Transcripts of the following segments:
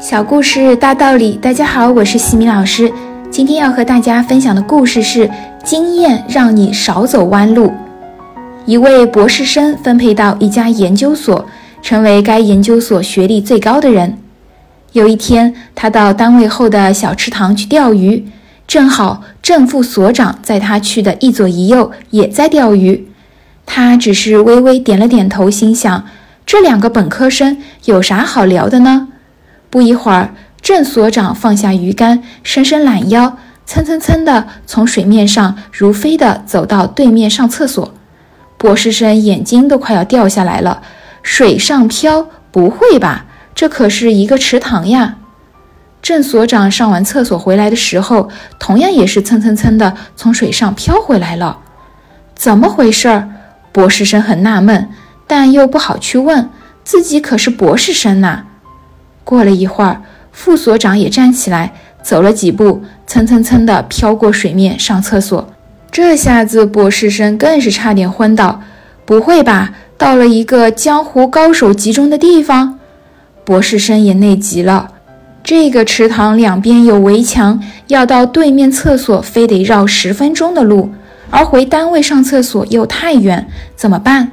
小故事大道理，大家好，我是西米老师。今天要和大家分享的故事是：经验让你少走弯路。一位博士生分配到一家研究所，成为该研究所学历最高的人。有一天，他到单位后的小池塘去钓鱼，正好正副所长在他去的一左一右也在钓鱼。他只是微微点了点头，心想：这两个本科生有啥好聊的呢？不一会儿，郑所长放下鱼竿，伸伸懒腰，蹭蹭蹭地从水面上如飞地走到对面上厕所。博士生眼睛都快要掉下来了。水上漂？不会吧？这可是一个池塘呀！郑所长上完厕所回来的时候，同样也是蹭蹭蹭地从水上飘回来了。怎么回事？博士生很纳闷，但又不好去问，自己可是博士生呐。过了一会儿，副所长也站起来，走了几步，蹭蹭蹭地飘过水面上厕所。这下子博士生更是差点昏倒。不会吧？到了一个江湖高手集中的地方？博士生也内急了。这个池塘两边有围墙，要到对面厕所非得绕十分钟的路，而回单位上厕所又太远，怎么办？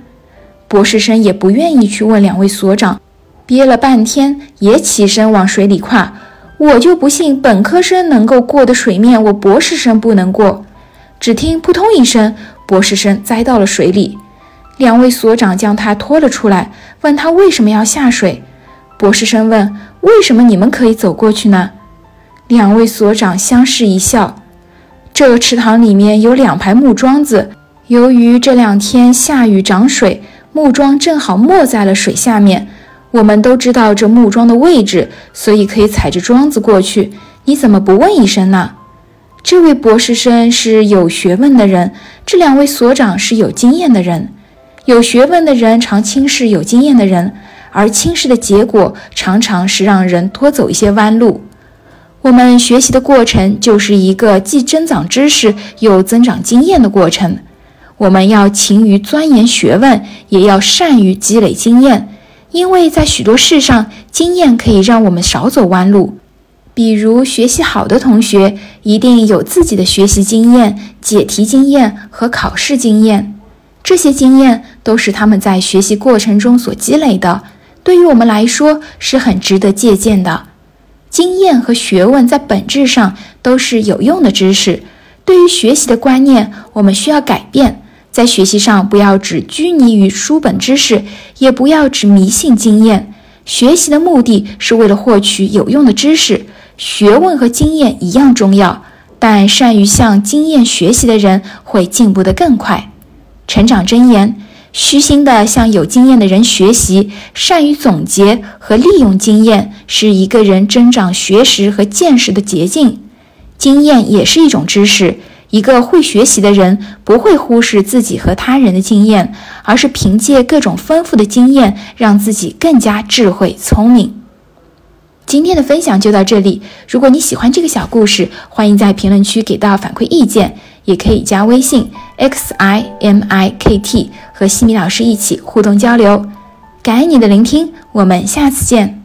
博士生也不愿意去问两位所长。憋了半天，也起身往水里跨。我就不信本科生能够过的水面，我博士生不能过。只听扑通一声，博士生栽到了水里。两位所长将他拖了出来，问他为什么要下水。博士生问：“为什么你们可以走过去呢？”两位所长相视一笑。这池塘里面有两排木桩子，由于这两天下雨涨水，木桩正好没在了水下面。我们都知道这木桩的位置，所以可以踩着桩子过去。你怎么不问一声呢？这位博士生是有学问的人，这两位所长是有经验的人。有学问的人常轻视有经验的人，而轻视的结果常常是让人多走一些弯路。我们学习的过程就是一个既增长知识又增长经验的过程。我们要勤于钻研学问，也要善于积累经验。因为在许多事上，经验可以让我们少走弯路。比如，学习好的同学一定有自己的学习经验、解题经验和考试经验，这些经验都是他们在学习过程中所积累的，对于我们来说是很值得借鉴的。经验和学问在本质上都是有用的知识。对于学习的观念，我们需要改变。在学习上，不要只拘泥于书本知识，也不要只迷信经验。学习的目的是为了获取有用的知识，学问和经验一样重要。但善于向经验学习的人会进步得更快。成长箴言：虚心地向有经验的人学习，善于总结和利用经验，是一个人增长学识和见识的捷径。经验也是一种知识。一个会学习的人不会忽视自己和他人的经验，而是凭借各种丰富的经验，让自己更加智慧聪明。今天的分享就到这里。如果你喜欢这个小故事，欢迎在评论区给到反馈意见，也可以加微信 x i m i k t 和西米老师一起互动交流。感恩你的聆听，我们下次见。